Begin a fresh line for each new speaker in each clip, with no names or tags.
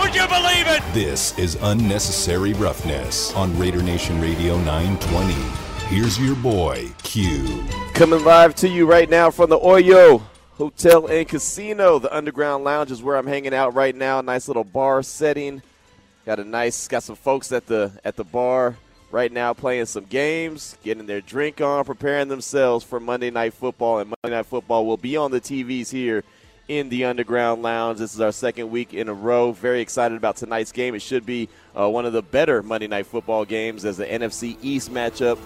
Would you believe it?
This is Unnecessary Roughness on Raider Nation Radio 920. Here's your boy, Q.
Coming live to you right now from the Oyo Hotel and Casino. The Underground Lounge is where I'm hanging out right now. Nice little bar setting. Got a nice, got some folks at the at the bar right now playing some games, getting their drink on, preparing themselves for Monday Night Football. And Monday Night Football will be on the TVs here in the Underground Lounge. This is our second week in a row. Very excited about tonight's game. It should be uh, one of the better Monday Night Football games as the NFC East matchup.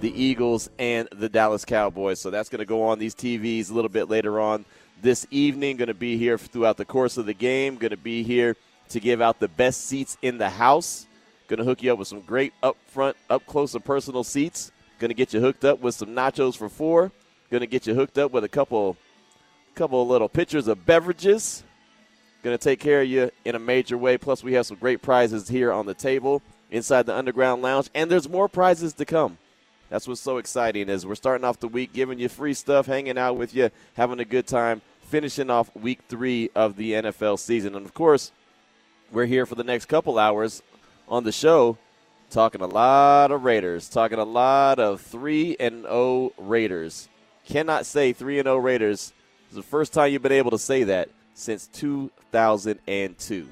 The Eagles and the Dallas Cowboys. So that's going to go on these TVs a little bit later on this evening. Going to be here throughout the course of the game. Going to be here to give out the best seats in the house. Going to hook you up with some great up front, up close and personal seats. Going to get you hooked up with some nachos for four. Going to get you hooked up with a couple couple of little pitchers of beverages. Going to take care of you in a major way. Plus, we have some great prizes here on the table inside the Underground Lounge, and there's more prizes to come. That's what's so exciting is we're starting off the week giving you free stuff, hanging out with you, having a good time, finishing off week three of the NFL season. And of course, we're here for the next couple hours on the show talking a lot of Raiders, talking a lot of 3 and 0 Raiders. Cannot say 3 and 0 Raiders it's the first time you've been able to say that since 2002.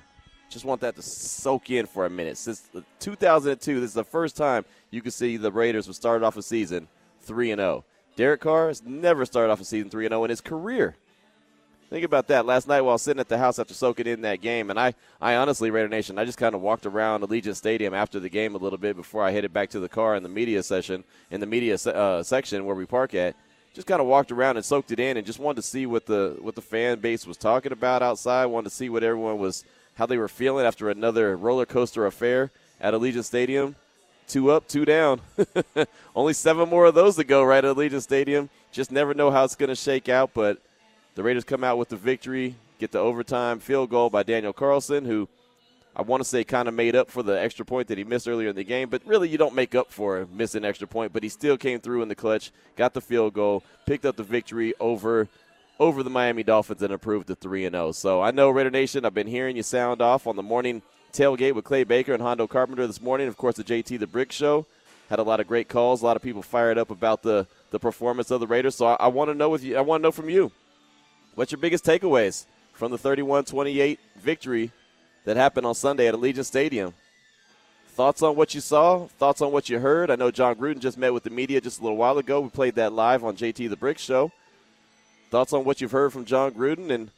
Just want that to soak in for a minute. Since 2002, this is the first time you can see the Raiders have started off a season 3 and 0. Derek Carr has never started off a season 3 and 0 in his career. Think about that. Last night while sitting at the house after soaking in that game, and I, I honestly, Raider Nation, I just kind of walked around Allegiant Stadium after the game a little bit before I headed back to the car in the media session, in the media uh, section where we park at just kind of walked around and soaked it in and just wanted to see what the what the fan base was talking about outside. Wanted to see what everyone was how they were feeling after another roller coaster affair at Allegiant Stadium. Two up, two down. Only seven more of those to go right at Allegiant Stadium. Just never know how it's going to shake out, but the Raiders come out with the victory, get the overtime field goal by Daniel Carlson, who – I want to say kind of made up for the extra point that he missed earlier in the game, but really you don't make up for missing extra point. But he still came through in the clutch, got the field goal, picked up the victory over over the Miami Dolphins and improved to three and zero. Oh. So I know Raider Nation, I've been hearing you sound off on the morning tailgate with Clay Baker and Hondo Carpenter this morning. Of course, the JT the Brick Show had a lot of great calls. A lot of people fired up about the the performance of the Raiders. So I, I want to know with you. I want to know from you, what's your biggest takeaways from the 31-28 victory that happened on Sunday at Allegiant Stadium. Thoughts on what you saw? Thoughts on what you heard? I know Jon Gruden just met with the media just a little while ago. We played that live on JT the Brick Show. Thoughts on what you've heard from Jon Gruden and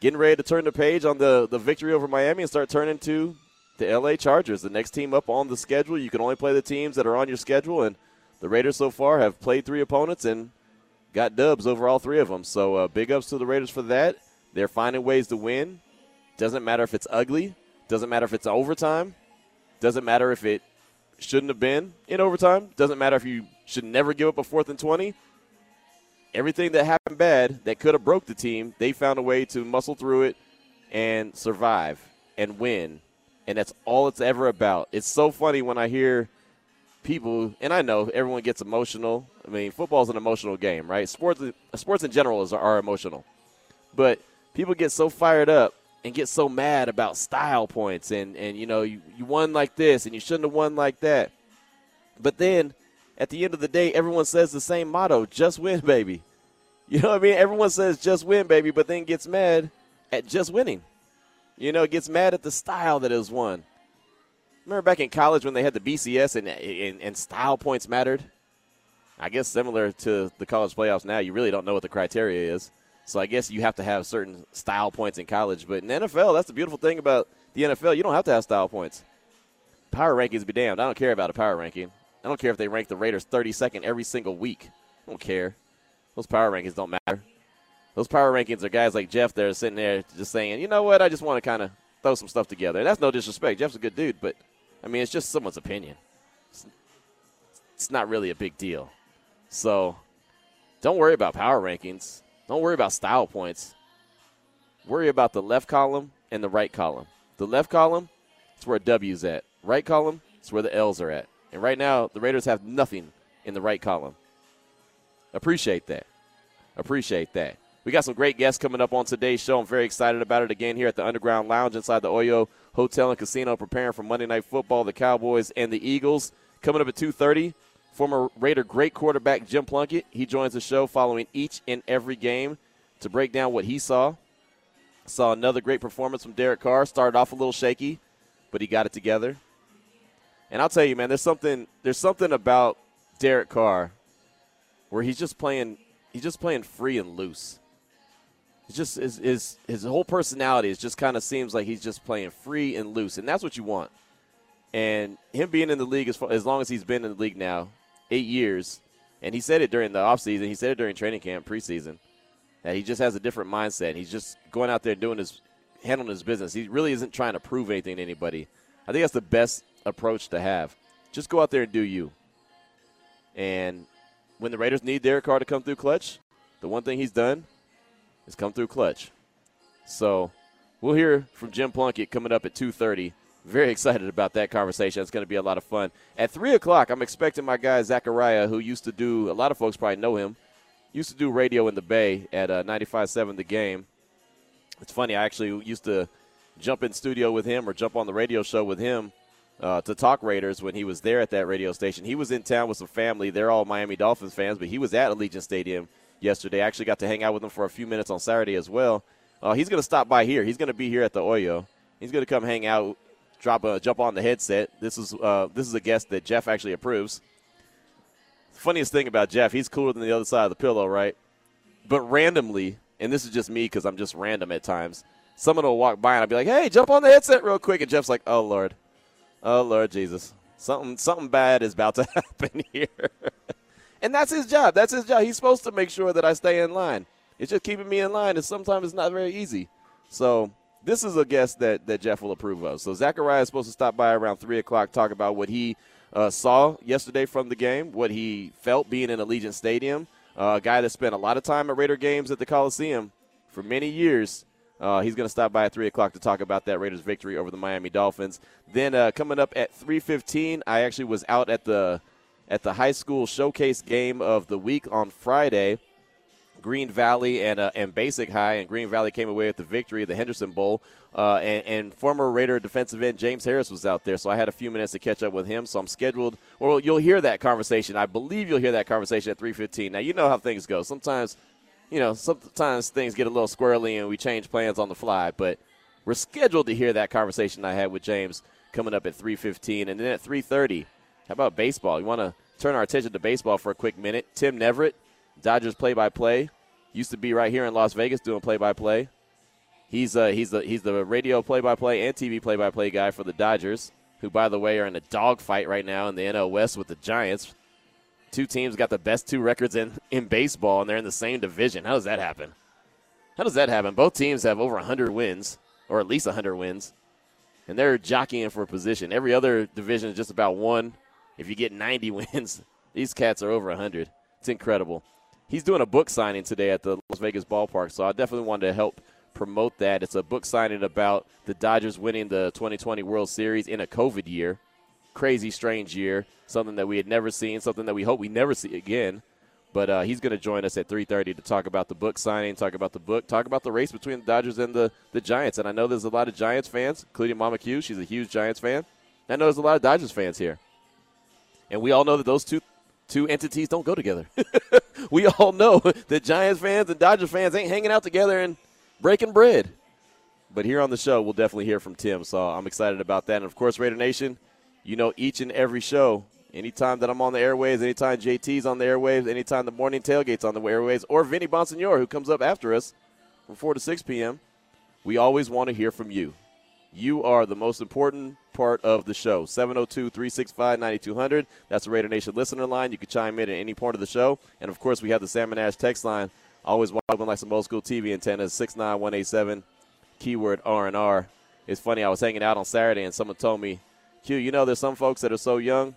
getting ready to turn the page on the, the victory over Miami and start turning to the LA Chargers, the next team up on the schedule. You can only play the teams that are on your schedule, and the Raiders so far have played three opponents and got dubs over all three of them. So uh, big ups to the Raiders for that. They're finding ways to win. Doesn't matter if it's ugly. Doesn't matter if it's overtime. Doesn't matter if it shouldn't have been in overtime. Doesn't matter if you should never give up a fourth and 20. Everything that happened bad that could have broke the team, they found a way to muscle through it and survive and win. And that's all it's ever about. It's so funny when I hear people, and I know everyone gets emotional. I mean, football is an emotional game, right? Sports, sports in general is, are emotional. But people get so fired up and get so mad about style points and, and you know, you, you won like this and you shouldn't have won like that. But then at the end of the day, everyone says the same motto just win, baby. You know what I mean? Everyone says just win, baby, but then gets mad at just winning. You know, gets mad at the style that is won. Remember back in college when they had the BCS and, and, and style points mattered? I guess similar to the college playoffs now, you really don't know what the criteria is. So I guess you have to have certain style points in college. But in NFL, that's the beautiful thing about the NFL. You don't have to have style points. Power rankings be damned. I don't care about a power ranking. I don't care if they rank the Raiders 32nd every single week. I don't care. Those power rankings don't matter. Those power rankings are guys like Jeff there sitting there just saying, you know what, I just want to kind of throw some stuff together. And that's no disrespect. Jeff's a good dude, but I mean, it's just someone's opinion. It's, it's not really a big deal. So don't worry about power rankings. Don't worry about style points. Worry about the left column and the right column. The left column, it's where W's at. Right column, it's where the L's are at. And right now, the Raiders have nothing in the right column. Appreciate that. Appreciate that. We got some great guests coming up on today's show. I'm very excited about it again here at the Underground Lounge inside the Oyo Hotel and Casino, preparing for Monday Night Football, the Cowboys and the Eagles. Coming up at 2:30, former Raider great quarterback Jim Plunkett. He joins the show following each and every game to break down what he saw. Saw another great performance from Derek Carr. Started off a little shaky, but he got it together. And I'll tell you, man, there's something there's something about Derek Carr where he's just playing he's just playing free and loose. It's just his, his his whole personality is just kind of seems like he's just playing free and loose, and that's what you want. And him being in the league as, far, as long as he's been in the league now, eight years, and he said it during the offseason, he said it during training camp, preseason, that he just has a different mindset. He's just going out there and doing his handling his business. He really isn't trying to prove anything to anybody. I think that's the best approach to have. Just go out there and do you. And when the Raiders need Derek Carr to come through clutch, the one thing he's done is come through clutch. So we'll hear from Jim Plunkett coming up at 2.30. Very excited about that conversation. It's going to be a lot of fun. At 3 o'clock, I'm expecting my guy Zachariah, who used to do, a lot of folks probably know him, used to do radio in the Bay at uh, 95.7 The Game. It's funny, I actually used to jump in studio with him or jump on the radio show with him uh, to talk Raiders when he was there at that radio station. He was in town with some family. They're all Miami Dolphins fans, but he was at Allegiant Stadium yesterday. I actually got to hang out with him for a few minutes on Saturday as well. Uh, he's going to stop by here. He's going to be here at the Oyo. He's going to come hang out, drop a jump on the headset. This is uh, this is a guest that Jeff actually approves. Funniest thing about Jeff, he's cooler than the other side of the pillow, right? But randomly, and this is just me because I'm just random at times. Someone will walk by and I'll be like, "Hey, jump on the headset real quick," and Jeff's like, "Oh Lord, oh Lord Jesus, something something bad is about to happen here." And that's his job. That's his job. He's supposed to make sure that I stay in line. It's just keeping me in line, and sometimes it's not very easy. So this is a guest that, that Jeff will approve of. So Zachariah is supposed to stop by around 3 o'clock, talk about what he uh, saw yesterday from the game, what he felt being in Allegiant Stadium. Uh, a guy that spent a lot of time at Raider games at the Coliseum for many years. Uh, he's going to stop by at 3 o'clock to talk about that Raiders victory over the Miami Dolphins. Then uh, coming up at 3.15, I actually was out at the – at the high school showcase game of the week on Friday. Green Valley and uh, and Basic High, and Green Valley came away with the victory of the Henderson Bowl. Uh, and, and, former Raider defensive end James Harris was out there, so I had a few minutes to catch up with him. So I'm scheduled. Well, you'll hear that conversation. I believe you'll hear that conversation at 3:15. Now you know how things go. Sometimes, you know, sometimes things get a little squirrely and we change plans on the fly. But we're scheduled to hear that conversation I had with James coming up at 3:15, and then at 3:30. How about baseball? You want to turn our attention to baseball for a quick minute. Tim Neverett, Dodgers play-by-play, used to be right here in Las Vegas doing play-by-play. He's uh, he's the he's the radio play-by-play and TV play-by-play guy for the Dodgers, who by the way are in a dogfight right now in the NL West with the Giants. Two teams got the best two records in in baseball, and they're in the same division. How does that happen? How does that happen? Both teams have over 100 wins, or at least 100 wins, and they're jockeying for a position. Every other division is just about one if you get 90 wins, these cats are over 100. It's incredible. He's doing a book signing today at the Las Vegas ballpark, so I definitely wanted to help promote that. It's a book signing about the Dodgers winning the 2020 World Series in a COVID year. Crazy, strange year. Something that we had never seen, something that we hope we never see again. But uh, he's going to join us at 3:30 to talk about the book signing, talk about the book, talk about the race between the Dodgers and the, the Giants. And I know there's a lot of Giants fans, including Mama Q. She's a huge Giants fan. I know there's a lot of Dodgers fans here and we all know that those two two entities don't go together. we all know that Giants fans and Dodgers fans ain't hanging out together and breaking bread. But here on the show, we'll definitely hear from Tim, so I'm excited about that. And of course, Raider Nation, you know each and every show, anytime that I'm on the airwaves, anytime JT's on the airwaves, anytime the morning tailgate's on the airwaves, or Vinny Bonsignore, who comes up after us from 4 to 6 p.m., we always want to hear from you. You are the most important part of the show. 702 365 9200. That's the Raider Nation listener line. You can chime in at any point of the show. And of course, we have the Salmon Ash text line. Always welcome like some old school TV antennas. 69187, keyword R&R. It's funny, I was hanging out on Saturday and someone told me Q, you know, there's some folks that are so young,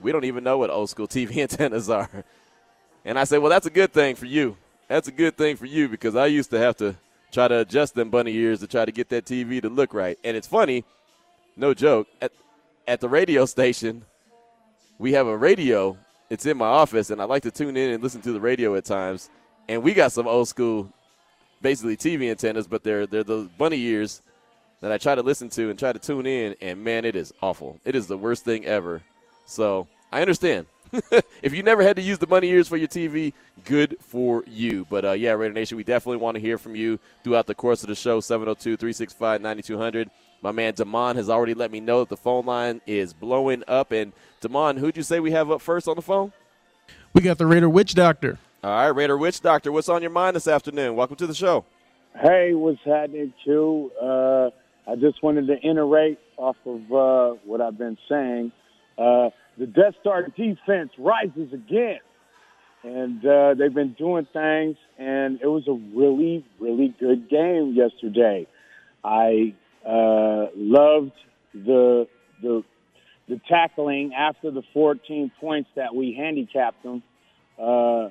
we don't even know what old school TV antennas are. And I said, well, that's a good thing for you. That's a good thing for you because I used to have to try to adjust them bunny ears to try to get that TV to look right. And it's funny, no joke, at, at the radio station, we have a radio. It's in my office, and I like to tune in and listen to the radio at times. And we got some old school, basically TV antennas, but they're they're the bunny ears that I try to listen to and try to tune in. And man, it is awful. It is the worst thing ever. So I understand. if you never had to use the money ears for your TV, good for you. But uh, yeah, Raider Nation, we definitely want to hear from you throughout the course of the show. 702 365 9200. My man Damon has already let me know that the phone line is blowing up. And Damon, who'd you say we have up first on the phone?
We got the Raider Witch Doctor.
All right, Raider Witch Doctor, what's on your mind this afternoon? Welcome to the show.
Hey, what's happening, Q? Uh, I just wanted to iterate off of uh, what I've been saying. Uh, the Death Star defense rises again. And uh, they've been doing things, and it was a really, really good game yesterday. I uh, loved the the the tackling after the 14 points that we handicapped them. Uh,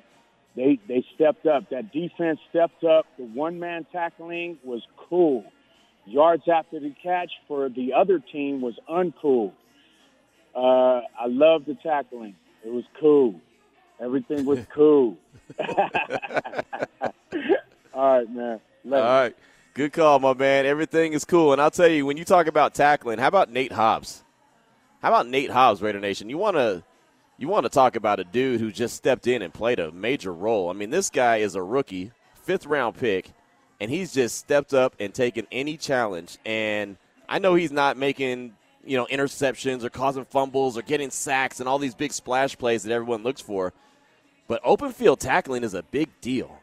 they they stepped up. That defense stepped up. The one man tackling was cool. Yards after the catch for the other team was uncool. Uh, I love the tackling. It was cool. Everything was cool. All right, man.
All right. Good call, my man. Everything is cool. And I'll tell you, when you talk about tackling, how about Nate Hobbs? How about Nate Hobbs, Raider Nation? You want to you want to talk about a dude who just stepped in and played a major role. I mean, this guy is a rookie, fifth round pick, and he's just stepped up and taken any challenge. And I know he's not making you know, interceptions or causing fumbles or getting sacks and all these big splash plays that everyone looks for. But open field tackling is a big deal.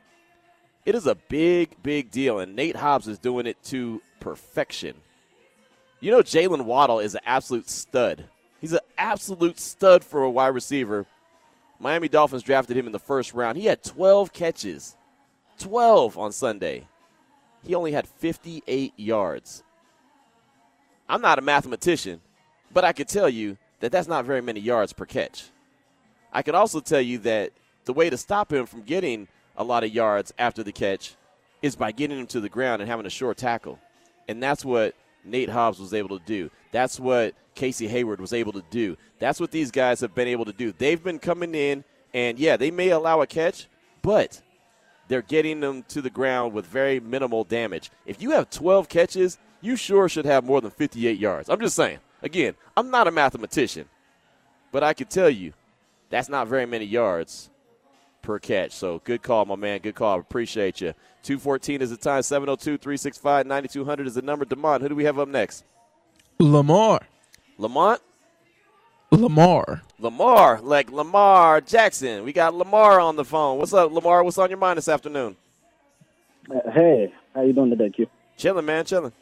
It is a big, big deal, and Nate Hobbs is doing it to perfection. You know, Jaylen Waddle is an absolute stud. He's an absolute stud for a wide receiver. Miami Dolphins drafted him in the first round. He had 12 catches, 12 on Sunday. He only had 58 yards. I'm not a mathematician, but I could tell you that that's not very many yards per catch. I could also tell you that the way to stop him from getting a lot of yards after the catch is by getting him to the ground and having a short tackle. And that's what Nate Hobbs was able to do. That's what Casey Hayward was able to do. That's what these guys have been able to do. They've been coming in, and yeah, they may allow a catch, but they're getting them to the ground with very minimal damage. If you have 12 catches you sure should have more than 58 yards. I'm just saying. Again, I'm not a mathematician, but I can tell you that's not very many yards per catch. So good call, my man. Good call. Appreciate you. 214 is the time. 702 365 9200 is the number. Demond, who do we have up next?
Lamar.
Lamont?
Lamar.
Lamar, like Lamar Jackson. We got Lamar on the phone. What's up, Lamar? What's on your mind this afternoon?
Hey, how you doing today, Q?
Chilling, man, chilling.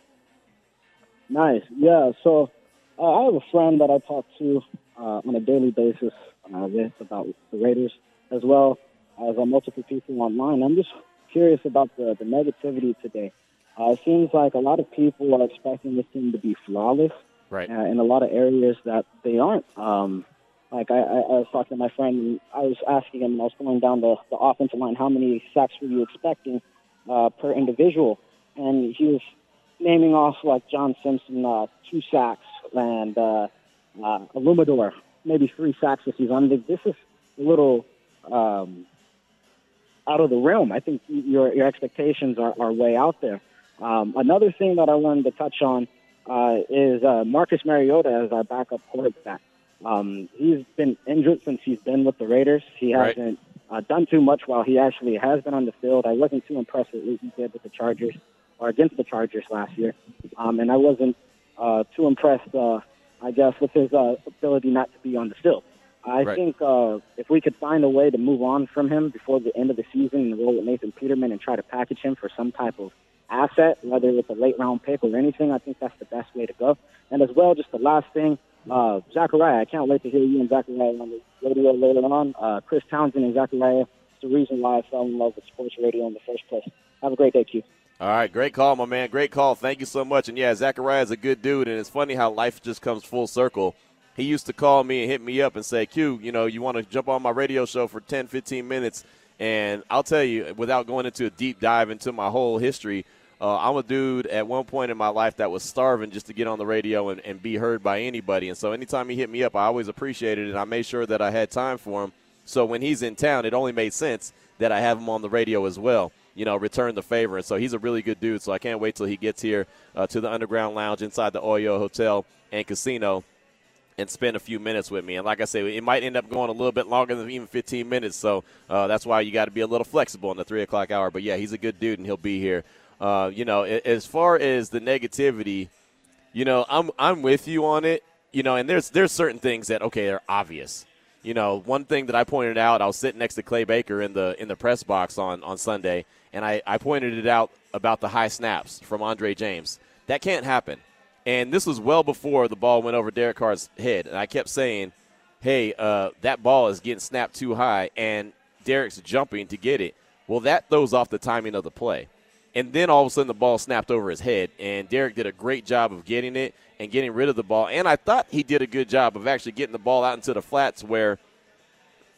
Nice. Yeah. So uh, I have a friend that I talk to uh, on a daily basis uh, with about the Raiders, as well as uh, multiple people online. I'm just curious about the, the negativity today. Uh, it seems like a lot of people are expecting this team to be flawless,
right?
Uh, in a lot of areas that they aren't. Um, like I, I, I was talking to my friend, and I was asking him, and I was going down the, the offensive line, how many sacks were you expecting uh, per individual? And he was naming off like John Simpson, uh, two sacks, and uh, uh, Illumador, maybe three sacks this season. This is a little um, out of the realm. I think your your expectations are, are way out there. Um, another thing that I wanted to touch on uh, is uh, Marcus Mariota as our backup quarterback. Um, he's been injured since he's been with the Raiders. He hasn't uh, done too much while he actually has been on the field. I wasn't too impressed with what he did with the Chargers or against the Chargers last year, um, and I wasn't uh, too impressed, uh, I guess, with his uh, ability not to be on the field. I right. think uh, if we could find a way to move on from him before the end of the season and roll with Nathan Peterman and try to package him for some type of asset, whether it's a late round pick or anything, I think that's the best way to go. And as well, just the last thing, uh, Zachariah, I can't wait to hear you and Zachariah on the radio later on. Uh, Chris Townsend and Zachariah, it's the reason why I fell in love with sports radio in the first place. Have a great day, Q.
All right, great call, my man. Great call. Thank you so much. And yeah, Zachariah is a good dude, and it's funny how life just comes full circle. He used to call me and hit me up and say, Q, you know, you want to jump on my radio show for 10, 15 minutes? And I'll tell you, without going into a deep dive into my whole history, uh, I'm a dude at one point in my life that was starving just to get on the radio and, and be heard by anybody. And so anytime he hit me up, I always appreciated it. And I made sure that I had time for him. So when he's in town, it only made sense that I have him on the radio as well. You know, return the favor. And so he's a really good dude. So I can't wait till he gets here uh, to the Underground Lounge inside the Oyo Hotel and Casino and spend a few minutes with me. And like I say, it might end up going a little bit longer than even 15 minutes. So uh, that's why you got to be a little flexible in the three o'clock hour. But yeah, he's a good dude, and he'll be here. Uh, you know, as far as the negativity, you know, I'm I'm with you on it. You know, and there's there's certain things that okay, they're obvious. You know, one thing that I pointed out, I was sitting next to Clay Baker in the in the press box on on Sunday, and I, I pointed it out about the high snaps from Andre James. That can't happen. And this was well before the ball went over Derek Carr's head. And I kept saying, hey, uh, that ball is getting snapped too high, and Derek's jumping to get it. Well, that throws off the timing of the play. And then all of a sudden the ball snapped over his head, and Derek did a great job of getting it and getting rid of the ball. And I thought he did a good job of actually getting the ball out into the flats where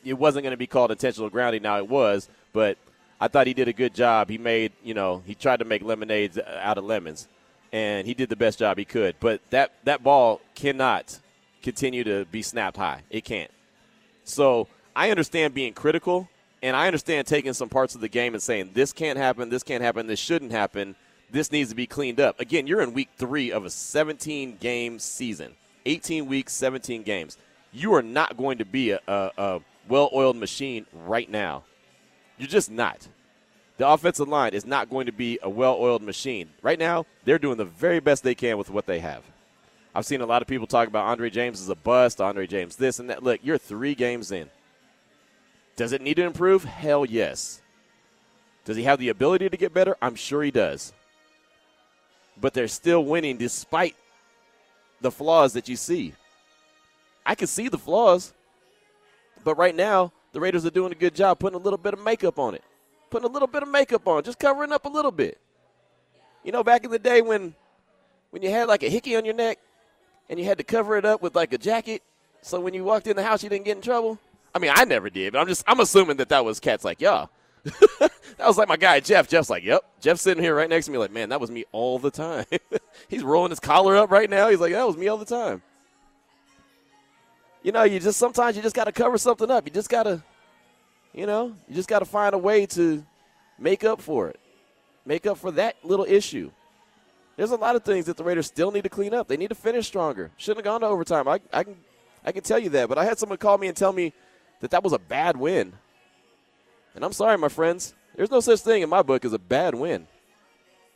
it wasn't going to be called intentional grounding. Now it was, but I thought he did a good job. He made, you know, he tried to make lemonades out of lemons and he did the best job he could. But that that ball cannot continue to be snapped high. It can't. So I understand being critical, and I understand taking some parts of the game and saying this can't happen, this can't happen, this shouldn't happen, this needs to be cleaned up. Again, you're in week three of a 17 game season, 18 weeks, 17 games. You are not going to be a, a, a well oiled machine right now. You're just not the offensive line is not going to be a well oiled machine. Right now, they're doing the very best they can with what they have. I've seen a lot of people talk about Andre James as a bust, Andre James this and that. Look, you're three games in. Does it need to improve? Hell yes. Does he have the ability to get better? I'm sure he does. But they're still winning despite the flaws that you see. I can see the flaws, but right now, the Raiders are doing a good job putting a little bit of makeup on it putting a little bit of makeup on, just covering up a little bit. You know, back in the day when when you had like a hickey on your neck and you had to cover it up with like a jacket, so when you walked in the house you didn't get in trouble. I mean, I never did, but I'm just I'm assuming that that was cats like, yeah. that was like my guy Jeff. Jeff's like, yep. Jeff's sitting here right next to me, like, man, that was me all the time. He's rolling his collar up right now. He's like, that was me all the time. You know, you just sometimes you just got to cover something up. You just got to you know, you just got to find a way to make up for it, make up for that little issue. There's a lot of things that the Raiders still need to clean up. They need to finish stronger. Shouldn't have gone to overtime. I, I can, I can tell you that. But I had someone call me and tell me that that was a bad win. And I'm sorry, my friends. There's no such thing in my book as a bad win.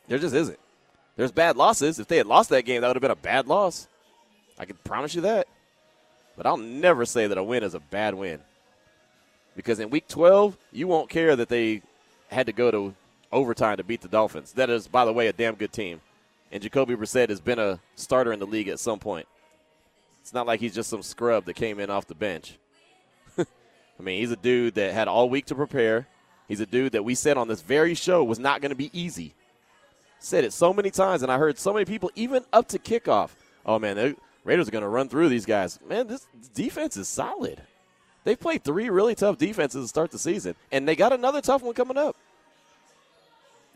There just isn't. There's bad losses. If they had lost that game, that would have been a bad loss. I can promise you that. But I'll never say that a win is a bad win because in week 12, you won't care that they had to go to overtime to beat the Dolphins. That is, by the way, a damn good team. And Jacoby Brissett has been a starter in the league at some point. It's not like he's just some scrub that came in off the bench. I mean, he's a dude that had all week to prepare. He's a dude that we said on this very show was not going to be easy. Said it so many times, and I heard so many people, even up to kickoff. Oh man, Raiders are going to run through these guys. Man, this defense is solid. They've played three really tough defenses to start the season, and they got another tough one coming up.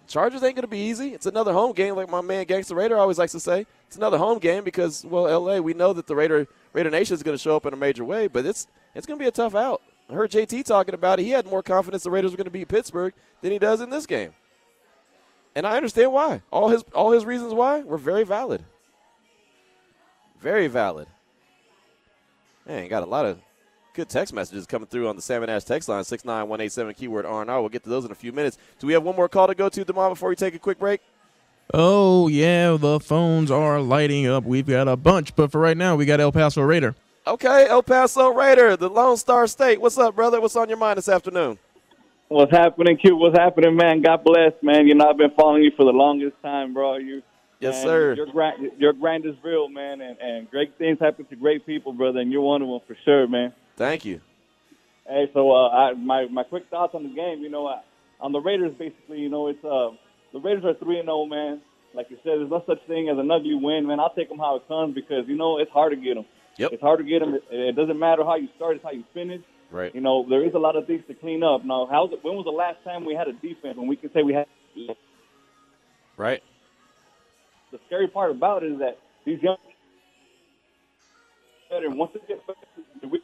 Chargers ain't going to be easy. It's another home game, like my man Gangster Raider always likes to say. It's another home game because, well, LA, we know that the Raider Raider Nation is going to show up in a major way, but it's it's going to be a tough out. I heard JT talking about it. He had more confidence the Raiders were going to beat Pittsburgh than he does in this game, and I understand why. All his all his reasons why were very valid. Very valid. Man, got a lot of good text messages coming through on the Salmon Ash text line, 69187 keyword R&R. We'll get to those in a few minutes. Do we have one more call to go to, Demond, before we take a quick break?
Oh, yeah, the phones are lighting up. We've got a bunch, but for right now, we got El Paso Raider.
Okay, El Paso Raider, the Lone Star State. What's up, brother? What's on your mind this afternoon?
What's happening, Q? What's happening, man? God bless, man. You know, I've been following you for the longest time, bro. You
Yes, sir.
Your grind, your grind is real, man, and, and great things happen to great people, brother, and you're one of them for sure, man.
Thank you.
Hey, so uh, I, my my quick thoughts on the game. You know, uh, on the Raiders, basically, you know, it's uh, the Raiders are three and zero, man. Like you said, there's no such thing as an ugly win, man. I'll take them how it comes because you know it's hard to get them.
Yep.
It's hard to get them. It, it doesn't matter how you start; it's how you finish.
Right.
You know, there is a lot of things to clean up. Now, how's it, when was the last time we had a defense when we can say we had?
Right.
The scary part about it is that these young better. Once they get better, we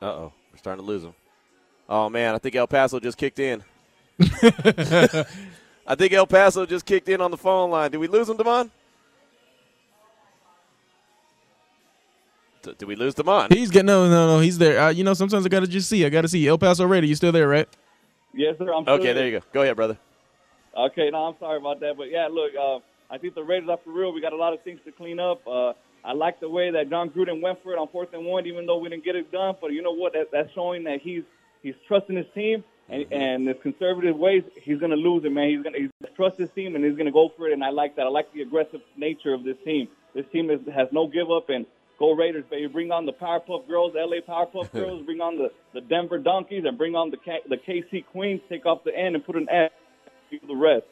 Uh oh, we're starting to lose them. Oh man, I think El Paso just kicked in. I think El Paso just kicked in on the phone line. Did we lose him, Damon? D- Did we lose Damon?
He's getting no, no, no. He's there. Uh, you know, sometimes I gotta just see. I gotta see. El Paso Raider, you still there, right?
Yes, sir. I'm still
Okay, there you go. Go ahead, brother.
Okay, no, I'm sorry about that, but yeah, look, uh, I think the Raiders are for real. We got a lot of things to clean up. Uh, I like the way that Jon Gruden went for it on fourth and one, even though we didn't get it done. But you know what? That, that's showing that he's he's trusting his team, and and his conservative ways, he's gonna lose it, man. He's gonna he's gonna trust his team, and he's gonna go for it. And I like that. I like the aggressive nature of this team. This team is, has no give up, and go Raiders, baby. Bring on the Powerpuff Girls, LA Powerpuff Girls. bring on the, the Denver Donkeys, and bring on the K, the KC Queens. Take off the N and put an S. Do the rest.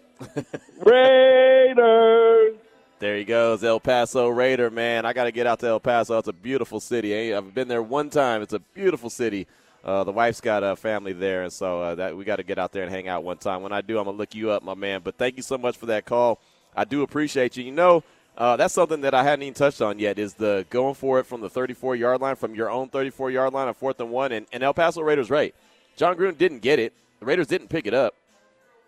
Raiders.
There he goes, El Paso Raider, man. I got to get out to El Paso. It's a beautiful city. I've been there one time. It's a beautiful city. Uh, the wife's got a family there, and so uh, that we got to get out there and hang out one time. When I do, I'm gonna look you up, my man. But thank you so much for that call. I do appreciate you. You know, uh, that's something that I hadn't even touched on yet. Is the going for it from the 34 yard line, from your own 34 yard line on fourth and one, and, and El Paso Raiders right. Jon Gruden didn't get it. The Raiders didn't pick it up.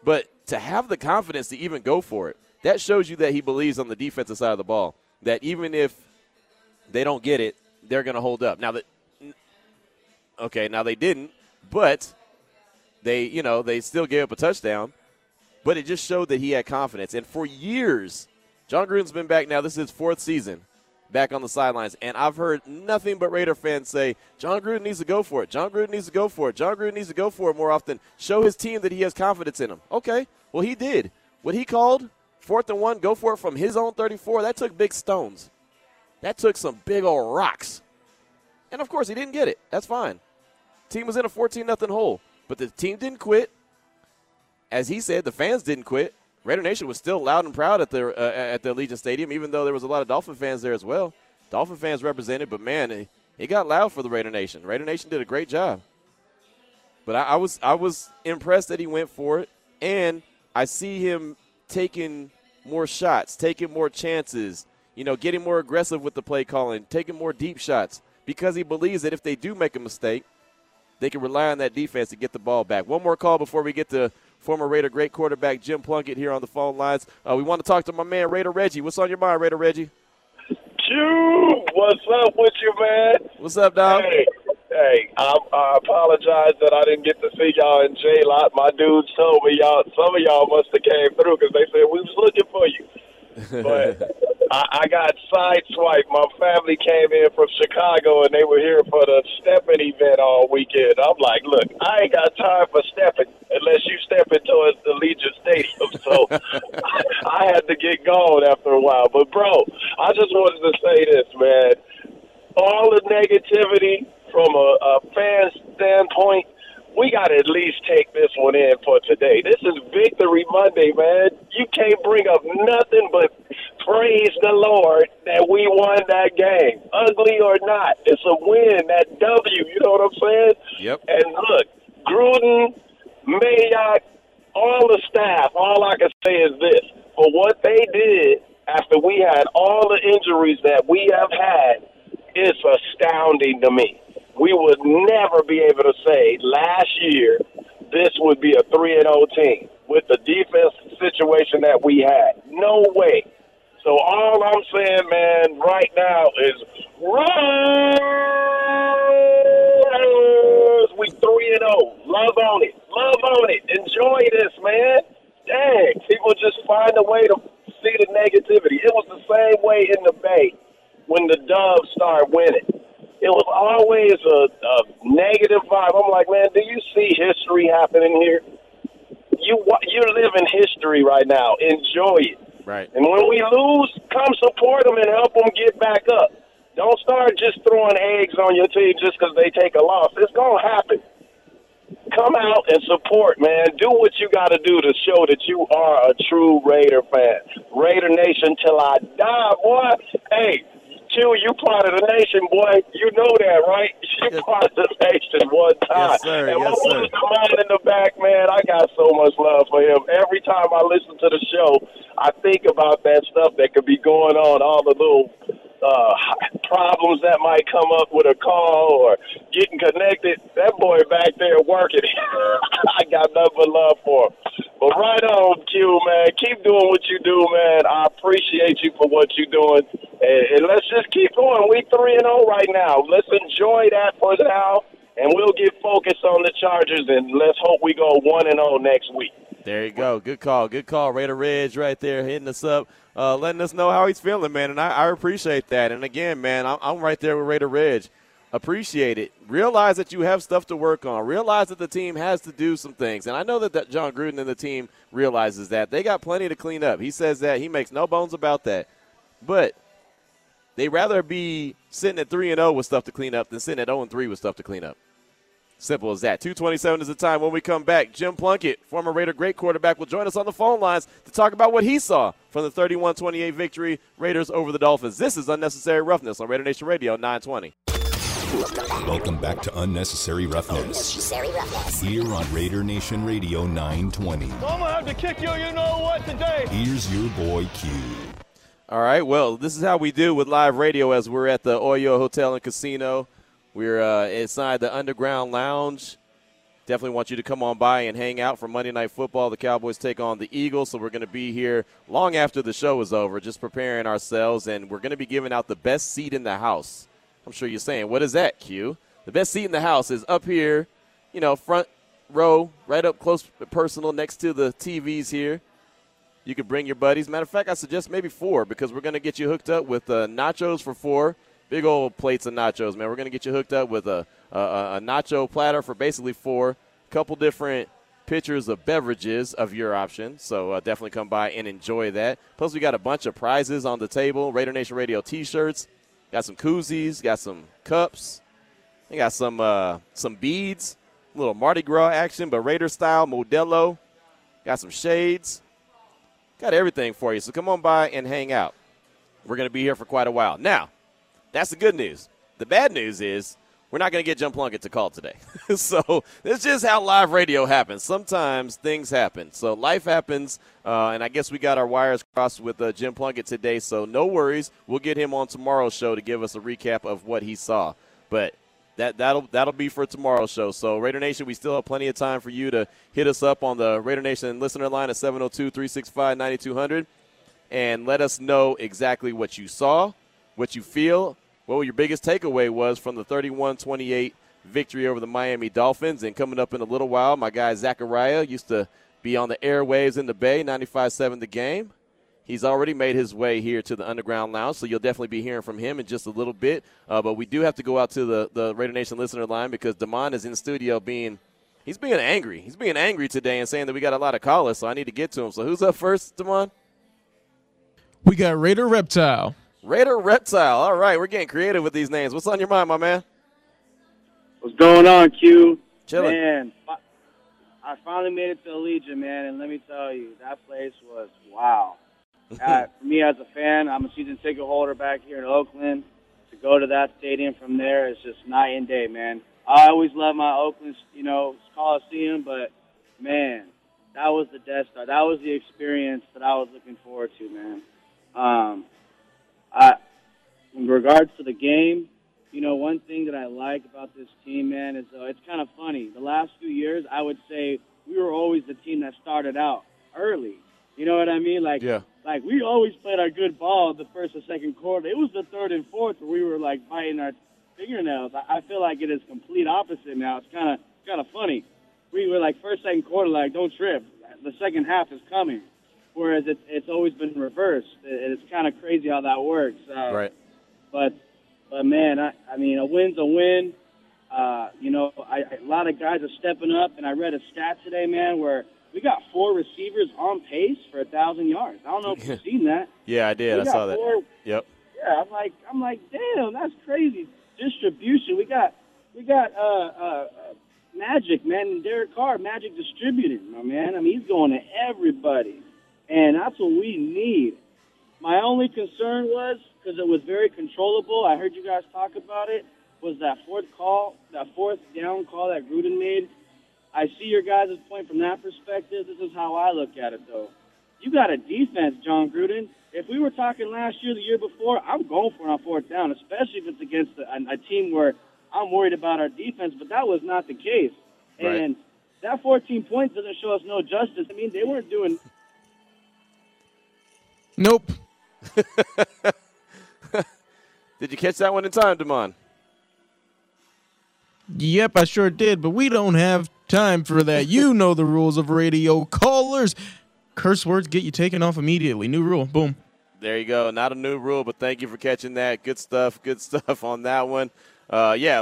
But to have the confidence to even go for it, that shows you that he believes on the defensive side of the ball. That even if they don't get it, they're going to hold up. Now that okay, now they didn't, but they, you know, they still gave up a touchdown. But it just showed that he had confidence. And for years, Jon Gruden's been back now. This is his fourth season back on the sidelines. And I've heard nothing but Raider fans say, Jon Gruden needs to go for it. Jon Gruden needs to go for it. Jon Gruden needs to go for it more often. Show his team that he has confidence in him. Okay, well, he did. What he called, fourth and one, go for it from his own 34, that took big stones. That took some big old rocks. And of course, he didn't get it. That's fine. Team was in a 14 nothing hole. But the team didn't quit. As he said, the fans didn't quit. Raider Nation was still loud and proud at the uh, at the Allegiant Stadium, even though there was a lot of Dolphin fans there as well. Dolphin fans represented, but man, it, it got loud for the Raider Nation. Raider Nation did a great job. But I, I was I was impressed that he went for it, and I see him taking more shots, taking more chances. You know, getting more aggressive with the play calling, taking more deep shots because he believes that if they do make a mistake, they can rely on that defense to get the ball back. One more call before we get to former Raider great quarterback Jim Plunkett here on the phone lines. Uh, we want to talk to my man Raider Reggie. What's on your mind, Raider Reggie?
Chew, what's up with you, man?
What's up, dog?
Hey, hey, I, I apologize that I didn't get to see y'all in J Lot. My dudes told me y'all, some of y'all must have came through because they said we was looking for you. But I, I got sideswiped. My family came in from Chicago and they were here for the stepping event all weekend. I'm like, look, I ain't got time for stepping unless you step into the Legion Stadium. So I had to get going after a while. But bro, I just wanted to say this, man. All the negativity from a, a fan standpoint, we got to at least take this one in for today. This is Victory Monday, man. You can't bring up nothing but praise the Lord that we won that game. Ugly or not, it's a win, that W, you know what I'm saying?
Yep.
And look, Gruden, Mayock, all the staff, all I can say is this. For what they did after we had all the injuries that we have had, it's astounding to me. We would never be able to say last year this would be a 3 and 0 team with the defense situation that we had. No way. So all I'm saying, man, right now is Raiders. We 3 and 0. Love on it. Love on it. Enjoy this, man. Dang, people just find a way to see the negativity. It was the same way in the Bay when the Dubs started winning. It was always a, a negative vibe. I'm like, man, do you see history happening here? You you live in history right now. Enjoy it.
Right.
And when we lose, come support them and help them get back up. Don't start just throwing eggs on your team just because they take a loss. It's going to happen. come out and support, man. Do what you got to do to show that you are a true Raider fan. Raider Nation till I die, boy. Hey, Q, you part of the nation, boy. You know that, right? You
Yes.
part of the nation one time.
Yes, sir.
And
Yes,
my
sir.
man in the back, man, I got so much love for him. Every time I listen to the show, I think about that stuff that could be going on, all the little uh, problems that might come up with a call or getting connected. That boy back there working. I got nothing but love for him. But right on, Q, man. Keep doing what you do, man. I appreciate you for what you're doing. And, and let's just keep going. We 3 and 0 right now. Let's enjoy that for now. And we'll get focused on the Chargers, and let's hope we go 1 and 0 next week.
There you go. Good call. Good call. Raider Ridge right there hitting us up, uh, letting us know how he's feeling, man. And I, I appreciate that. And again, man, I'm, I'm right there with Raider Ridge. Appreciate it. Realize that you have stuff to work on. Realize that the team has to do some things. And I know that, that Jon Gruden and the team realizes that. They got plenty to clean up. He says that. He makes no bones about that. But they'd rather be sitting at 3 and 0 with stuff to clean up than sitting at 0 and 3 with stuff to clean up. Simple as that. 227 is the time when we come back. Jim Plunkett, former Raider great quarterback, will join us on the phone lines to talk about what he saw from the 31 28 victory Raiders over the Dolphins. This is Unnecessary Roughness on Raider Nation Radio 920.
Welcome back to Unnecessary Roughness. Here on Raider Nation Radio 920.
I'm gonna have to kick you, you know what, today.
Here's your boy Q.
All right, well, this is how we do with live radio as we're at the Oyo Hotel and Casino. We're uh, inside the Underground Lounge. Definitely want you to come on by and hang out for Monday Night Football. The Cowboys take on the Eagles, so we're going to be here long after the show is over, just preparing ourselves, and we're going to be giving out the best seat in the house. I'm sure you're saying, what is that, Q? The best seat in the house is up here, you know, front row, right up close personal next to the TVs here. You could bring your buddies. Matter of fact, I suggest maybe four because we're going to get you hooked up with uh, nachos for four. Big old plates of nachos, man. We're to get you hooked up with a, a, a nacho platter for basically four. Couple different pitchers of beverages of your option. So uh, definitely come by and enjoy that. Plus, we got a bunch of prizes on the table Raider Nation Radio t shirts, got some koozies, got some cups, we got some, uh, some beads, a little Mardi Gras action, but Raider style, Modelo. Got some shades. Got everything for you. So come on by and hang out. We're to be here for quite a while. Now, that's the good news. The bad news is we're not going to get Jim Plunkett to call today. so it's just how live radio happens. Sometimes things happen. So life happens, uh, and I guess we got our wires crossed with uh, Jim Plunkett today. So no worries. We'll get him on tomorrow's show to give us a recap of what he saw. But that that'll that'll be for tomorrow's show. So Raider Nation, we still have plenty of time for you to hit us up on the Raider Nation listener line at 702-365-9200 and let us know exactly what you saw, what you feel, what your biggest takeaway was from the 31-28 victory over the Miami Dolphins. And coming up in a little while, my guy Zachariah used to be on the airwaves in the Bay, 95.7 the game. He's already made his way here to the Underground Lounge, so you'll definitely be hearing from him in just a little bit. Uh, but we do have to go out to the, the Raider Nation listener line because Damon is in studio being – he's being angry. He's being angry today and saying that we got a lot of callers, so I need to get to him. So who's up first, Damon?
We got Raider Reptile.
Raider Reptile. All right, we're getting creative with these names. What's on your mind, my man?
What's going on, Q?
Chilling.
Man, I finally made it to Allegiant, man, and let me tell you, that place was wow. uh, for me as a fan, I'm a season ticket holder back here in Oakland. To go to that stadium from there is just night and day, man. I always love my Oakland, you know, Coliseum, but man, that was the Death Star. That was the experience that I was looking forward to, man. Um, I, in regards to the game, you know, one thing that I like about this team, man, is uh, it's kind of funny. The last few years, I would say we were always the team that started out early. You know what I mean? Like,
Yeah.
like we always played our good ball the first or second quarter. It was the third and fourth where we were like biting our fingernails. I, I feel like it is complete opposite now. It's kind of kind of funny. We were like first second quarter, like don't trip. The second half is coming, whereas it's it's always been reversed. It, it's kind of crazy how that works. Uh,
Right.
but but man, I I mean a win's a win. Uh, you know, I, a lot of guys are stepping up, and I read a stat today, man, where we got four receivers on pace for a thousand yards. I don't know if you've seen that.
Yeah, I did.
We
I saw that. Yep.
Yeah, I'm like, I'm like, damn, that's crazy distribution. We got, we got, uh, uh, uh, Magic, man, and Derek Carr, Magic distributed, my man. I mean, he's going to everybody, and that's what we need. My only concern was because it was very controllable. I heard you guys talk about it. Was that fourth call, that fourth down call that Gruden made? I see your guys' point from that perspective. This is how I look at it, though. You got a defense, Jon Gruden. If we were talking last year, the year before, I'm going for it on fourth down, especially if it's against a, a team where I'm worried about our defense. But that was not the case,
Right.
and that 14 points doesn't show us no justice. I mean, they weren't doing
Nope.
Did you catch that one in time, Damon?
Yep, I sure did, but we don't have time for that. You know the rules of radio callers. Curse words get you taken off immediately. New rule. Boom.
There you go. Not a new rule, but thank you for catching that. Good stuff. Good stuff on that one. Uh, yeah,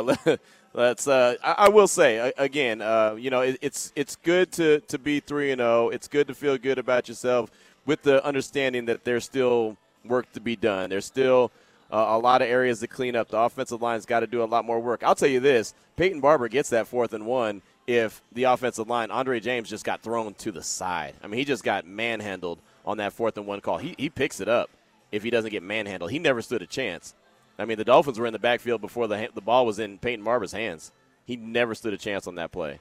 let's. Uh, I, I will say again, uh, you know, it, it's it's good to to be three and zero. It's good to feel good about yourself with the understanding that there's still work to be done. There's still uh, a lot of areas to clean up. The offensive line's got to do a lot more work. I'll tell you this: Peyton Barber gets that fourth and one if the offensive line, Andre James, just got thrown to the side. I mean, he just got manhandled on that fourth and one call. He he picks it up if he doesn't get manhandled. He never stood a chance. I mean, the Dolphins were in the backfield before the the ball was in Peyton Barber's hands. He never stood a chance on that play.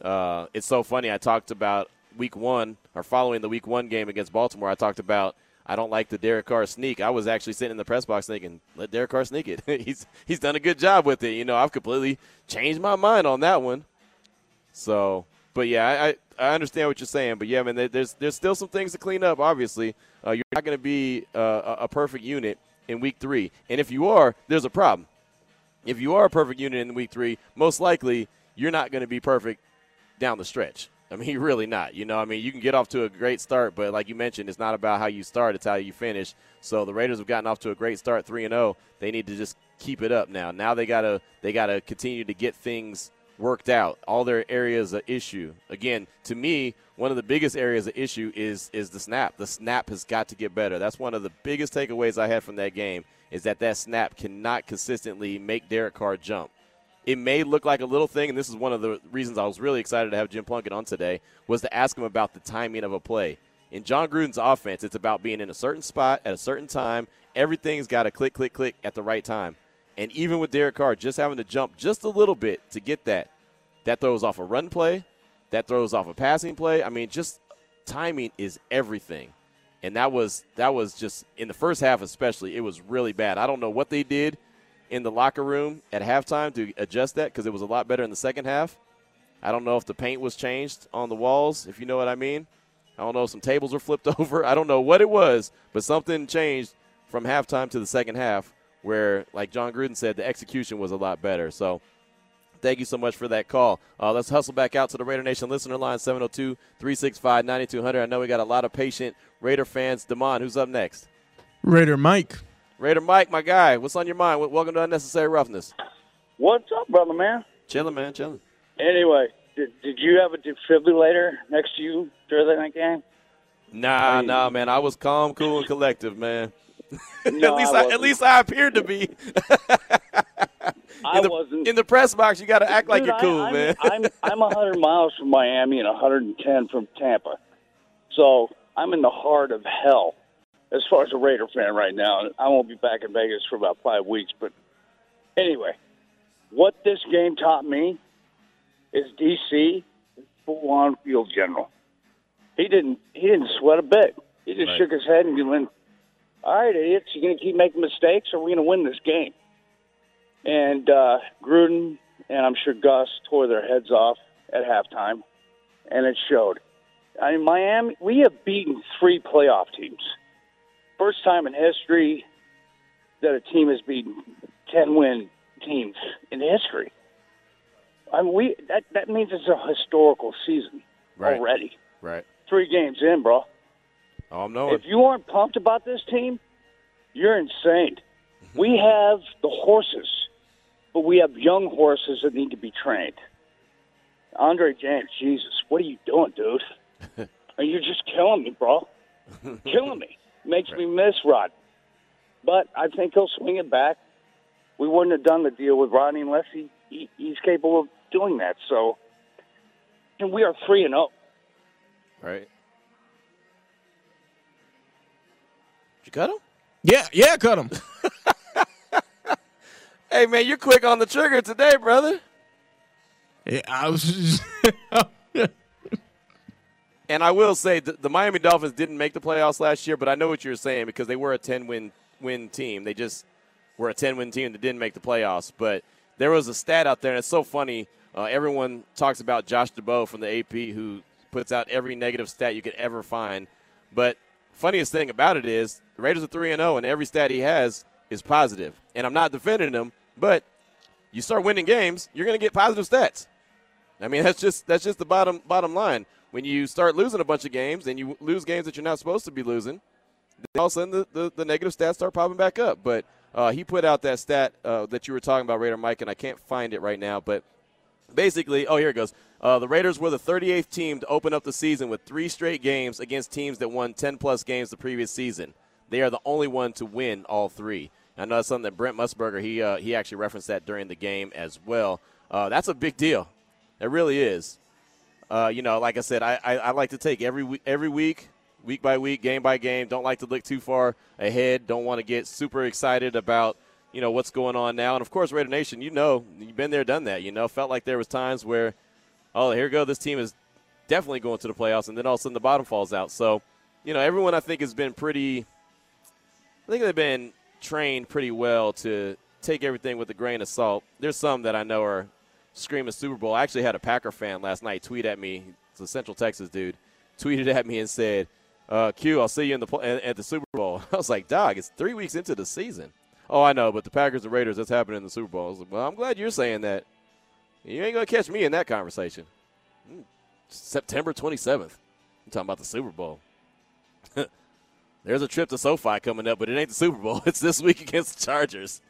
Uh, it's so funny. I talked about week one or following the week one game against Baltimore. I talked about I don't like the Derek Carr sneak. I was actually sitting in the press box thinking, let Derek Carr sneak it. he's he's done a good job with it. You know, I've completely changed my mind on that one. So, but yeah, I, I, understand what you're saying. But yeah, I mean, there's there's still some things to clean up. Obviously, uh, you're not going to be uh, a perfect unit in week three, and if you are, there's a problem. If you are a perfect unit in week three, most likely you're not going to be perfect down the stretch. I mean, you're really not. You know, I mean, you can get off to a great start, but like you mentioned, it's not about how you start; it's how you finish. So the Raiders have gotten off to a great start, three and zero. They need to just keep it up now. Now they gotta they gotta continue to get things worked out. All their areas of issue. Again, to me, one of the biggest areas of issue is is the snap. The snap has got to get better. That's one of the biggest takeaways I had from that game. Is that that snap cannot consistently make Derek Carr jump it may look like a little thing, and this is one of the reasons I was really excited to have Jim Plunkett on today, was to ask him about the timing of a play. In Jon Gruden's offense, it's about being in a certain spot at a certain time. Everything's got to click, click, click at the right time. And even with Derek Carr just having to jump just a little bit to get that, that throws off a run play, that throws off a passing play. I mean, just timing is everything. And that was that was just in the first half especially, it was really bad. I don't know what they did in the locker room at halftime to adjust that because it was a lot better in the second half. I don't know if the paint was changed on the walls, if you know what I mean. I don't know if some tables were flipped over. I don't know what it was, but something changed from halftime to the second half where, like Jon Gruden said, the execution was a lot better. So thank you so much for that call. Uh, let's hustle back out to the Raider Nation listener line, 702 365 9200. I know we got a lot of patient Raider fans. Damon, who's up next?
Raider Mike.
Raider Mike, my guy. What's on your mind? Welcome to Unnecessary Roughness.
What's up, brother man?
Chilling, man, chilling.
Anyway, did, did you have a defibrillator next to you during that game?
Nah, nah, man. I was calm, cool, and collective, man.
No,
at least
I
I, at least I appeared to be.
I
in the,
wasn't.
In the press box, you got to act like
Dude,
you're cool,
I, I'm,
man.
I'm I'm 100 miles from Miami and 110 from Tampa, so I'm in the heart of hell as far as a Raider fan right now. I won't be back in Vegas for about five weeks, but anyway, what this game taught me is DC is full on field general. He didn't he didn't sweat a bit. He just
Right.
shook his head and he went, "All right, idiots, you're going to keep making mistakes, or are we going to win this game?" And uh, Gruden and I'm sure Gus tore their heads off at halftime, and it showed. I mean, Miami, we have beaten three playoff teams. First time in history that a team has beaten ten win teams in history. I mean, we that that means it's a historical season
Right.
already.
Right.
Three games in, bro.
Oh, I'm knowing.
If you aren't pumped about this team, you're insane. We have the horses, but we have young horses that need to be trained. Andre James, Jesus, what are you doing, dude? Are you just killing me, bro? killing me. Makes me miss Rod. But I think he'll swing it back. We wouldn't have done the deal with Rodney unless he, he he's capable of doing that. So and we are three and oh. zero.
Right. Did you cut him?
Yeah, yeah, cut him.
Hey man, you're quick on the trigger today, brother.
Yeah, I was.
And I will say the, the Miami Dolphins didn't make the playoffs last year, but I know what you're saying because they were a 10 win win team. They just were a 10 win team that didn't make the playoffs. But there was a stat out there, and it's so funny. Uh, everyone talks about Josh Dubow from the AP, who puts out every negative stat you could ever find. But funniest thing about it is the Raiders are 3 and 0, and every stat he has is positive. And I'm not defending him, but you start winning games, you're going to get positive stats. I mean, that's just that's just the bottom bottom line. When you start losing a bunch of games and you lose games that you're not supposed to be losing, all of a sudden the, the, the negative stats start popping back up. But uh, he put out that stat uh, that you were talking about, Raider Mike, and I can't find it right now. But basically, oh, here it goes. Uh, the Raiders were the 38th team to open up the season with three straight games against teams that won 10 plus games the previous season. They are the only one to win all three. I know that's something that Brent Musburger he uh, he actually referenced that during the game as well. Uh, that's a big deal. It really is. Uh, you know, like I said, I, I, I like to take every every week, week by week, game by game. Don't like to look too far ahead. Don't want to get super excited about you know what's going on now. And of course, Raider Nation, you know, you've been there, done that. You know, felt like there was times where, oh, here we go, this team is definitely going to the playoffs, and then all of a sudden the bottom falls out. So, you know, everyone I think has been pretty. I think they've been trained pretty well to take everything with a grain of salt. There's some that I know are screaming Super Bowl. I actually had a Packer fan last night tweet at me. It's a Central Texas dude. Tweeted at me and said, uh, "Q, I'll see you in the at the Super Bowl." I was like, "Dog, it's three weeks into the season." Oh, I know, but the Packers and Raiders, that's happening in the Super Bowl. Like, well, I'm glad you're saying that. You ain't gonna catch me in that conversation. Mm, September 27th. I'm talking about the Super Bowl. There's a trip to SoFi coming up, but it ain't the Super Bowl. It's this week against the Chargers.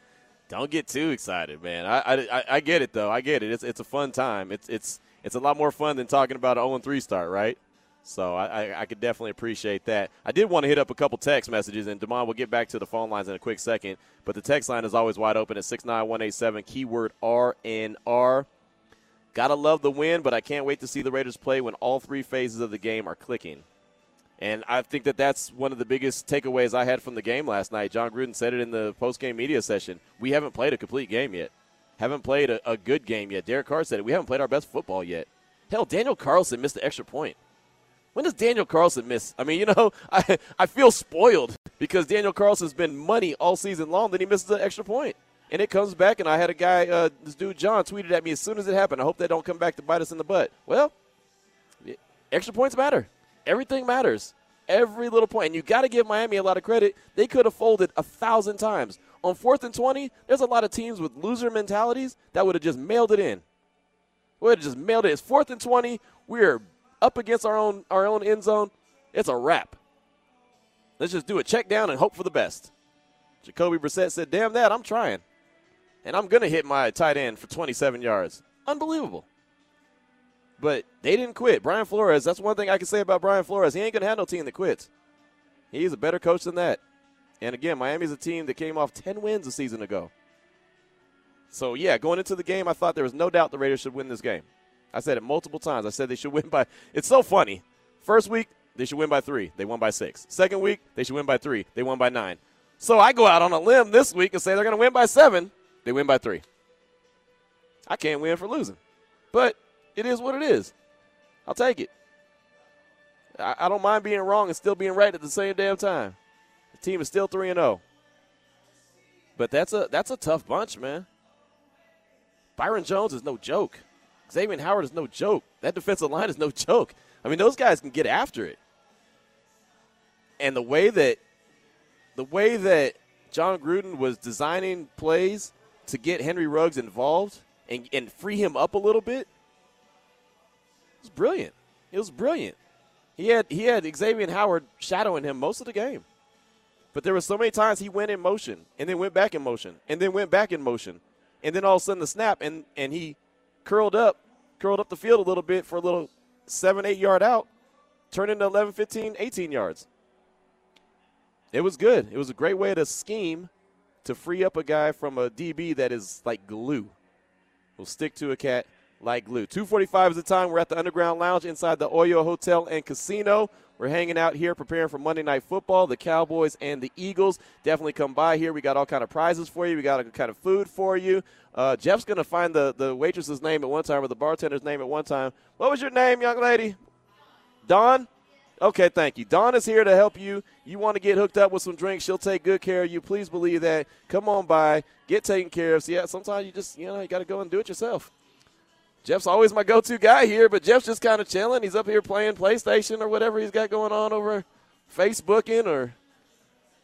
Don't get too excited, man. I, I, I get it though. I get it. It's it's a fun time. It's it's it's a lot more fun than talking about an 0 3 start, right? So I, I, I could definitely appreciate that. I did want to hit up a couple text messages, and Demond will get back to the phone lines in a quick second. But the text line is always wide open at 69187, keyword RNR. Gotta love the win, but I can't wait to see the Raiders play when all three phases of the game are clicking. And I think that that's one of the biggest takeaways I had from the game last night. Jon Gruden said it in the post-game media session. We haven't played a complete game yet. Haven't played a, a good game yet. Derek Carr said it. We haven't played our best football yet. Hell, Daniel Carlson missed the extra point. When does Daniel Carlson miss? I mean, you know, I, I feel spoiled because Daniel Carlson's been money all season long. Then he misses the extra point, and it comes back. And I had a guy, uh, this dude John, tweeted at me as soon as it happened. I hope they don't come back to bite us in the butt. Well, extra points matter. Everything matters. Every little point. And you got to give Miami a lot of credit. They could have folded a thousand times. On fourth and 20, there's a lot of teams with loser mentalities that would have just mailed it in. We would have just mailed it. It's fourth and 20. We're up against our own our own end zone. It's a wrap. Let's just do a check down and hope for the best. Jacoby Brissett said, "Damn that, I'm trying, and I'm gonna hit my tight end for 27 yards. Unbelievable." But they didn't quit. Brian Flores, that's one thing I can say about Brian Flores. He ain't going to have no team that quits. He's a better coach than that. And again, Miami's a team that came off 10 wins a season ago. So, yeah, going into the game, I thought there was no doubt the Raiders should win this game. I said it multiple times. I said they should win by. It's so funny. First week, they should win by three. They won by six. Second week, they should win by three. They won by nine. So I go out on a limb this week and say they're going to win by seven. They win by three. I can't win for losing. But it is what it is. I'll take it. I, I don't mind being wrong and still being right at the same damn time. The team is still three and zero. But that's a that's a tough bunch, man. Byron Jones is no joke. Xavier Howard is no joke. That defensive line is no joke. I mean, those guys can get after it. And the way that the way that Jon Gruden was designing plays to get Henry Ruggs involved and, and free him up a little bit, it was brilliant. It was brilliant. He had he had Xavier Howard shadowing him most of the game. But there were so many times he went in motion and then went back in motion and then went back in motion. And then all of a sudden the snap and, and he curled up, curled up the field a little bit for a little seven, eight yard out, turned into 11, 15, 18 yards. It was good. It was a great way to scheme to free up a guy from a DB that is like glue. Will stick to a cat like glue. 2:45 is the time. We're at the Underground Lounge inside the Oyo Hotel and Casino. We're hanging out here preparing for Monday Night Football, the Cowboys and the Eagles. Definitely come by here. We got all kind of prizes for you. We got all kind of food for you. Uh, Jeff's going to find the, the waitress's name at one time or the bartender's name at one time. What was your name, young lady? Dawn? Okay, thank you. Dawn is here to help you. You want to get hooked up with some drinks, she'll take good care of you. Please believe that. Come on by, get taken care of. So, yeah, sometimes you just, you know, you got to go and do it yourself. Jeff's always my go-to guy here, but Jeff's just kind of chilling. He's up here playing PlayStation or whatever he's got going on over Facebooking or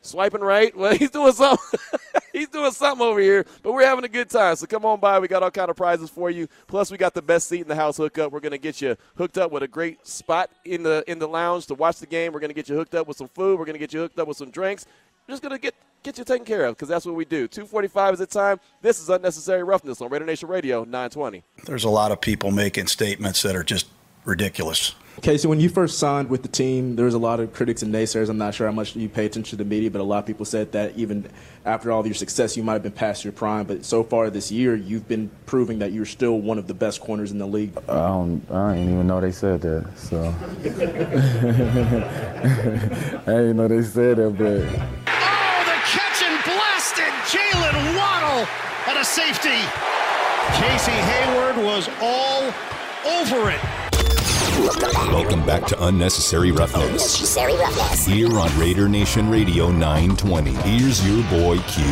swiping right. Well, he's doing something. he's doing something over here, but we're having a good time. So come on by. We got all kind of prizes for you. Plus, we got the best seat in the house hookup. We're going to get you hooked up with a great spot in the in the lounge to watch the game. We're going to get you hooked up with some food. We're going to get you hooked up with some drinks. We're just going to get get you taken care of because that's what we do. 245 is the time. This is Unnecessary Roughness on Raider Nation Radio 920.
There's a lot of people making statements that are just ridiculous.
Casey, when you first signed with the team, there was a lot of critics and naysayers. I'm not sure how much you pay attention to the media, but a lot of people said that even after all of your success, you might have been past your prime. But so far this year, you've been proving that you're still one of the best corners in the league.
I don't, I didn't even know they said that. So I didn't know they said that, but
Jaylen Waddle at a safety. Casey Hayward was all over it.
Welcome back to Unnecessary Roughness.
Unnecessary Roughness.
Here on Raider Nation Radio 920. Here's your boy Q.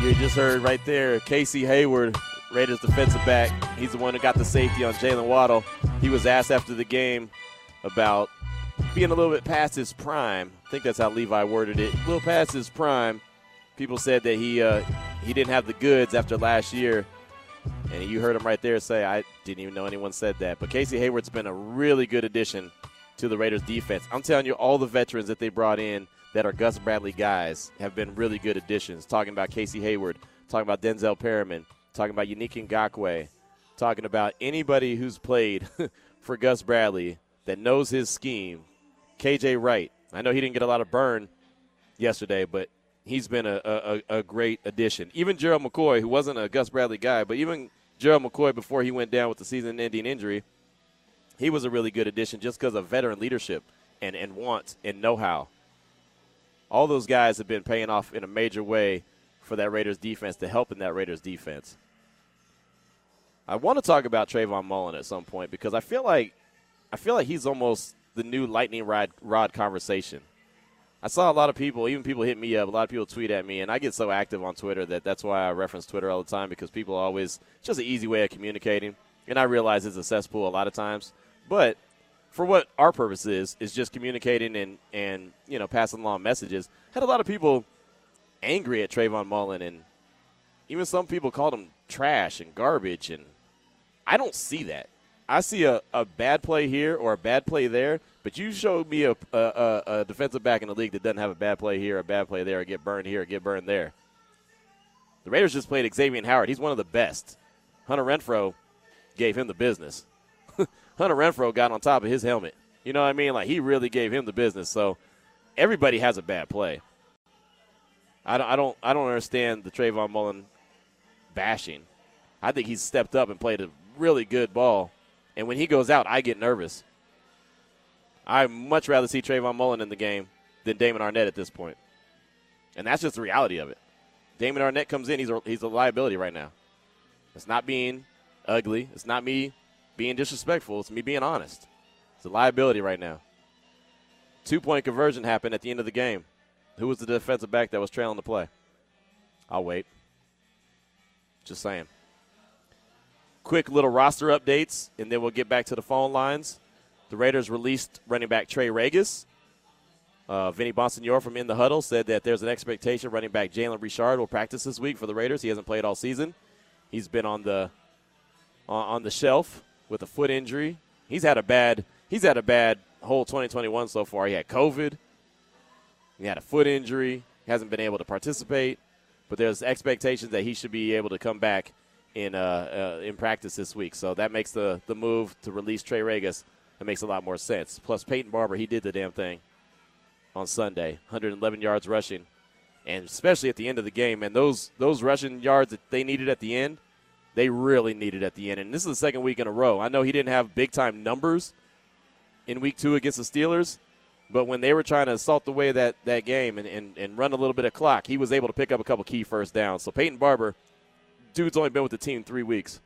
You just heard right there Casey Hayward, Raiders defensive back. He's the one that got the safety on Jaylen Waddle. He was asked after the game about being a little bit past his prime. I think that's how Levi worded it. A little past his prime people said that he uh, he didn't have the goods after last year, and you heard him right there say, "I didn't even know anyone said that." But Casey Hayward's been a really good addition to the Raiders' defense. I'm telling you, all the veterans that they brought in that are Gus Bradley guys have been really good additions. Talking about Casey Hayward, talking about Denzel Perryman, talking about Yannick Ngakoue, talking about anybody who's played for Gus Bradley that knows his scheme. KJ Wright. I know he didn't get a lot of burn yesterday, but he's been a, a, a great addition. Even Gerald McCoy, who wasn't a Gus Bradley guy, but even Gerald McCoy before he went down with the season-ending injury, he was a really good addition just because of veteran leadership and, and want and know-how. All those guys have been paying off in a major way for that Raiders defense to help in that Raiders defense. I want to talk about Trayvon Mullen at some point because I feel like I feel like he's almost the new lightning rod, rod conversation. I saw a lot of people, even people hit me up. A lot of people tweet at me, and I get so active on Twitter that that's why I reference Twitter all the time because people always it's just an easy way of communicating. And I realize it's a cesspool a lot of times, but for what our purpose is is just communicating and and you know passing along messages. Had a lot of people angry at Trayvon Mullen, and even some people called him trash and garbage, and I don't see that. I see a, a bad play here or a bad play there, but you showed me a, a, a, defensive back in the league that doesn't have a bad play here, a bad play there, or get burned here, or get burned there. The Raiders just played Xavier Howard. He's one of the best. Hunter Renfrow gave him the business. Hunter Renfrow got on top of his helmet. You know what I mean? Like he really gave him the business. So everybody has a bad play. I don't, I don't, I don't understand the Trayvon Mullen bashing. I think he's stepped up and played a really good ball. And when he goes out, I get nervous. I'd much rather see Trayvon Mullen in the game than Damon Arnette at this point. And that's just the reality of it. Damon Arnette comes in, he's a, he's a liability right now. It's not being ugly. It's not me being disrespectful. It's me being honest. It's a liability right now. Two point conversion happened at the end of the game. Who was the defensive back that was trailing the play? I'll wait. Just saying. Quick little roster updates, and then we'll get back to the phone lines. The Raiders released running back Trey Ragas. Uh, Vinny Bonsignore from In the Huddle said that there's an expectation running back Jalen Richard will practice this week for the Raiders. He hasn't played all season. He's been on the on the shelf with a foot injury. He's had a bad he's had a bad whole 2021 so far. He had COVID. He had a foot injury. He hasn't been able to participate. But there's expectations that he should be able to come back in uh, uh, in practice this week. So that makes the the move to release Trey Ragas It makes a lot more sense. Plus, Peyton Barber, he did the damn thing on Sunday 111 yards rushing. And especially at the end of the game, and those those rushing yards that they needed at the end, they really needed at the end. And this is the second week in a row. I know he didn't have big time numbers in week two against the Steelers, but when they were trying to assault the way that, that game and, and, and run a little bit of clock, he was able to pick up a couple key first downs. So Peyton Barber, dude's only been with the team three weeks.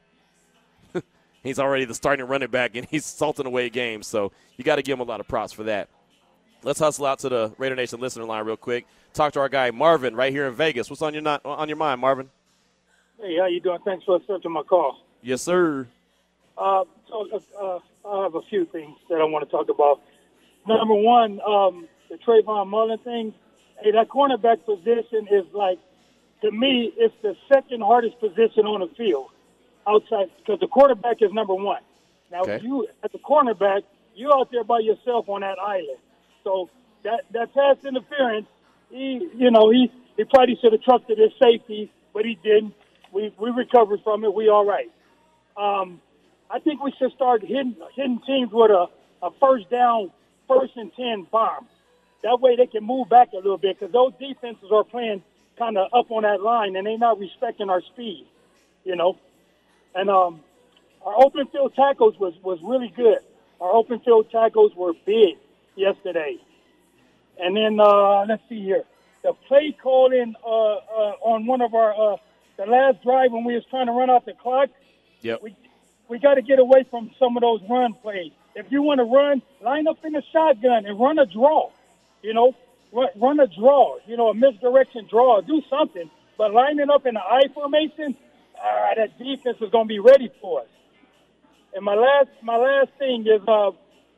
he's already the starting running back, and he's salting away games. So you got to give him a lot of props for that. Let's hustle out to the Raider Nation listener line real quick. Talk to our guy Marvin right here in Vegas. What's on your not, on your mind, Marvin?
Hey, how you doing? Thanks for accepting my call.
Yes, sir.
Uh, so uh, I have a few things that I want to talk about. Number one, um, the Trayvon Mullen thing. Hey, that cornerback position is like, to me, it's the second hardest position on the field outside because the quarterback is number one. Now,
Okay.
you at the cornerback, you're out there by yourself on that island. So that that pass interference, he you know he he probably should have trusted his safety, but he didn't. We we recovered from it. We all right. Um, I think we should start hitting hitting teams with a, a first down, first and ten bomb. That way they can move back a little bit because those defenses are playing kind of up on that line and they're not respecting our speed, you know. And um, our open field tackles was was really good. Our open field tackles were big yesterday. And then uh, let's see here, the play calling uh, uh, on one of our uh, the last drive when we was trying to run out the clock.
Yep.
We we got to get away from some of those run plays. If you want to run, line up in the shotgun and run a draw. You know, run, a draw. You know, a misdirection draw. Do something. But lining up in the I formation, uh, that defense is going to be ready for us. And my last my last thing is uh,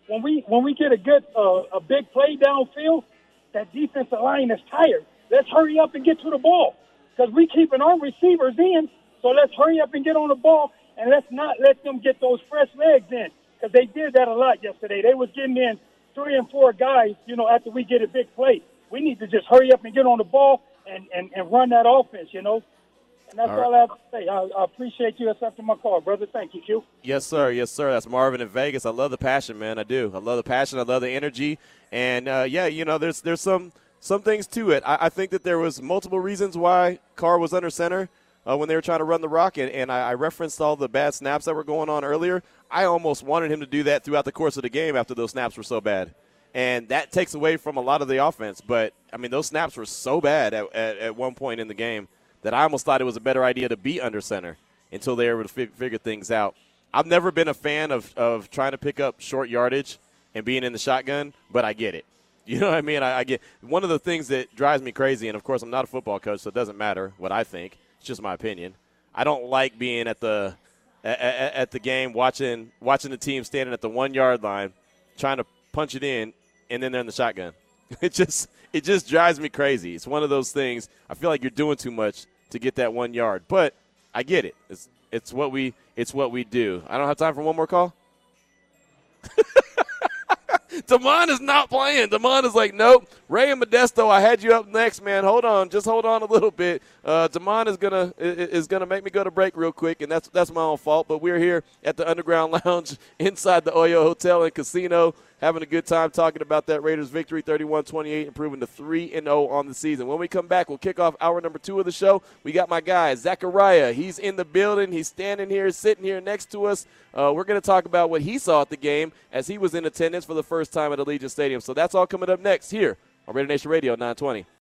when we when we get a good uh, a big play downfield, that defensive line is tired. Let's hurry up and get to the ball because we keeping our receivers in. So let's hurry up and get on the ball and let's not let them get those fresh legs in because they did that a lot yesterday. They was getting in three and four guys, you know, after we get a big play. We need to just hurry up and get on the ball and, and, and run that offense, you know. And that's
All right.
all I have to say. I, I appreciate you accepting my call, brother. Thank you, Q.
Yes, sir. Yes, sir. That's Marvin in Vegas. I love the passion, man. I do. I love the passion. I love the energy. And uh, yeah, you know, there's there's some some things to it. I, I think that there was multiple reasons why Carr was under center uh, when they were trying to run the rock, and, and I, I referenced all the bad snaps that were going on earlier. I almost wanted him to do that throughout the course of the game after those snaps were so bad. And that takes away from a lot of the offense. But, I mean, those snaps were so bad at, at, at one point in the game that I almost thought it was a better idea to be under center until they were able to fig- figure things out. I've never been a fan of, of trying to pick up short yardage and being in the shotgun, but I get it. You know what I mean? I, I get one of the things that drives me crazy, and of course, I'm not a football coach, so it doesn't matter what I think. It's just my opinion. I don't like being at the at, at, the game watching watching the team standing at the one yard line, trying to punch it in, and then they're in the shotgun. It just it just drives me crazy. It's one of those things. I feel like you're doing too much to get that one yard, but I get it. It's it's what we it's what we do. I don't have time for one more call. Damon is not playing. Damon is like, nope. Ray and Modesto, I had you up next, man. Hold on, just hold on a little bit. Uh, Damon is gonna is gonna make me go to break real quick, and that's that's my own fault. But we're here at the Underground Lounge inside the Oyo Hotel and Casino, having a good time talking about that Raiders victory, 31-28, improving to three and zero on the season. When we come back, we'll kick off hour number two of the show. We got my guy Zachariah. He's in the building. He's standing here, sitting here next to us. Uh, we're going to talk about what he saw at the game as he was in attendance for the first time at Allegiant Stadium. So that's all coming up next here on Raider Nation Radio 920.